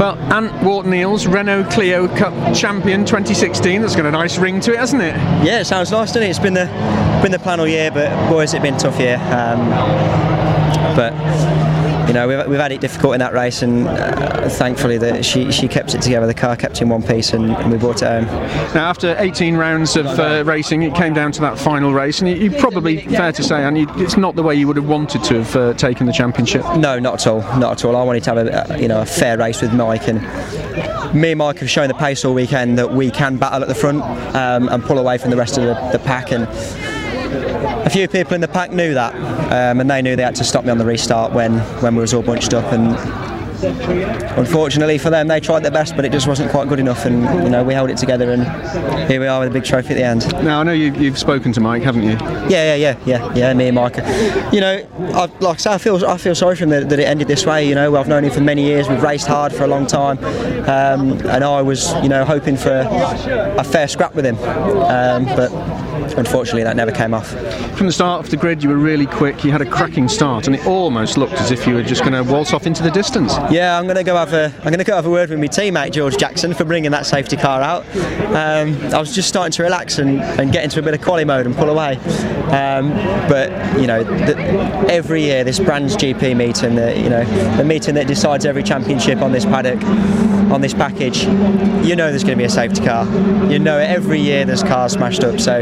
Well, Ant Whorton-Eales, Renault Clio Cup champion 2016. That's got a nice ring to it, hasn't it? Yeah, it sounds nice, doesn't it? It's been the been the plan all year, but boy, has it been tough year. Um, but you know, we've, we've had it difficult in that race, and uh, thankfully that she, she kept it together. The car kept in one piece, and, and we brought it home. Now, after 18 rounds of uh, racing, it came down to that final race, and you, you probably fair to say, and you, it's not the way you would have wanted to have uh, taken the championship. No, not at all, not at all. I wanted to have a, a you know a fair race with Mike, and me and Mike have shown the pace all weekend that we can battle at the front um, and pull away from the rest of the, the pack and a few people in the pack knew that, um, and they knew they had to stop me on the restart when when we was all bunched up. And unfortunately for them, they tried their best, but it just wasn't quite good enough. And you know, we held it together, and here we are with a big trophy at the end. Now, I know you, you've spoken to Mike, haven't you? Yeah, yeah, yeah, yeah, yeah. Me and Mike. You know, I, like I say, I feel I feel sorry for him that, that it ended this way. You know, I've known him for many years. We've raced hard for a long time, um, and I was, you know, hoping for a, a fair scrap with him, um, but unfortunately that never came off. From the start of the grid, you were really quick. You had a cracking start, and it almost looked as if you were just going to waltz off into the distance. Yeah, I'm going to go have a I'm going to go have a word with my teammate George Jackson for bringing that safety car out. Um, I was just starting to relax and, and get into a bit of quali mode and pull away. Um, but you know, the, every year this Brands GP meeting, the, you know, the meeting that decides every championship on this paddock, on this package, you know there's going to be a safety car. You know every year there's cars smashed up. So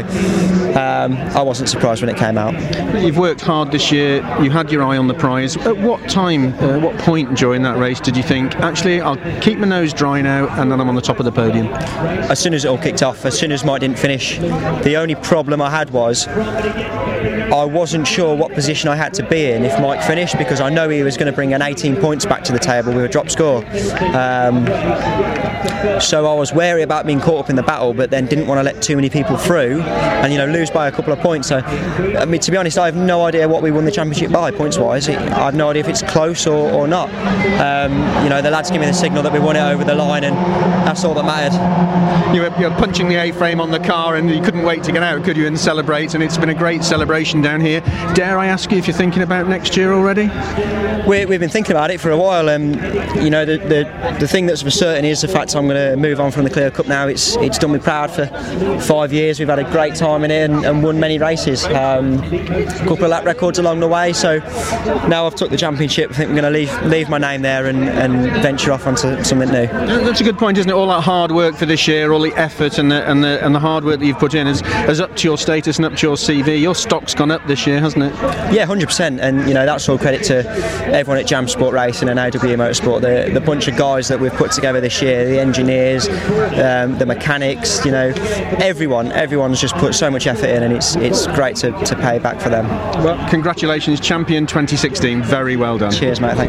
um, I wasn't surprised when it came out. You've worked hard this year. You had your eye on the prize. At what time, uh, what point during that race did you think, actually, I'll keep my nose dry now, and then I'm on the top of the podium? As soon as it all kicked off, as soon as Mike didn't finish, the only problem I had was I wasn't sure what position I had to be in if Mike finished because I know he was going to bring an 18 points back to the table with a drop score. Um, so I was wary about being caught up in the battle, but then didn't want to let too many people through and you know lose by a couple of points. So I mean, to be honest, I have no idea what we won the championship by points wise. I have no idea if it's close or, or not. Um, you know, the lads give me the signal that we won it over the line, and that's all that mattered. You were, you were punching the A-frame on the car, and you couldn't wait to get out, could you, and celebrate? And it's been a great celebration down here. Dare I ask you if you're thinking about next year already? We, have been thinking about it for a while. Um, you know, the, the, the thing that's for certain is the fact I'm going to move on from the Clio Cup now. It's it's done me proud for five years. We've had a great time in it and, and won many races. Um, a couple of lap records along the way. So now I've took the championship. I think I'm going to leave leave my name there and, and venture off onto something new. That's a good point, isn't it? All that hard work for this year, all the effort and the and the, and the hard work that you've put in has, has up to your status and up to your CV. Your stock's gone up this year, hasn't it? Yeah, 100%. And you know that's all credit to everyone at Jam Sport Racing and AW Motorsport. The, the bunch of guys that we've put together this year, the engineers, um, the mechanics, you know, everyone, everyone's just put so much effort in, and it's it's great to, to pay back for them. Well, congratulations, champion 2016. Very well done. Cheers, mate. Thanks.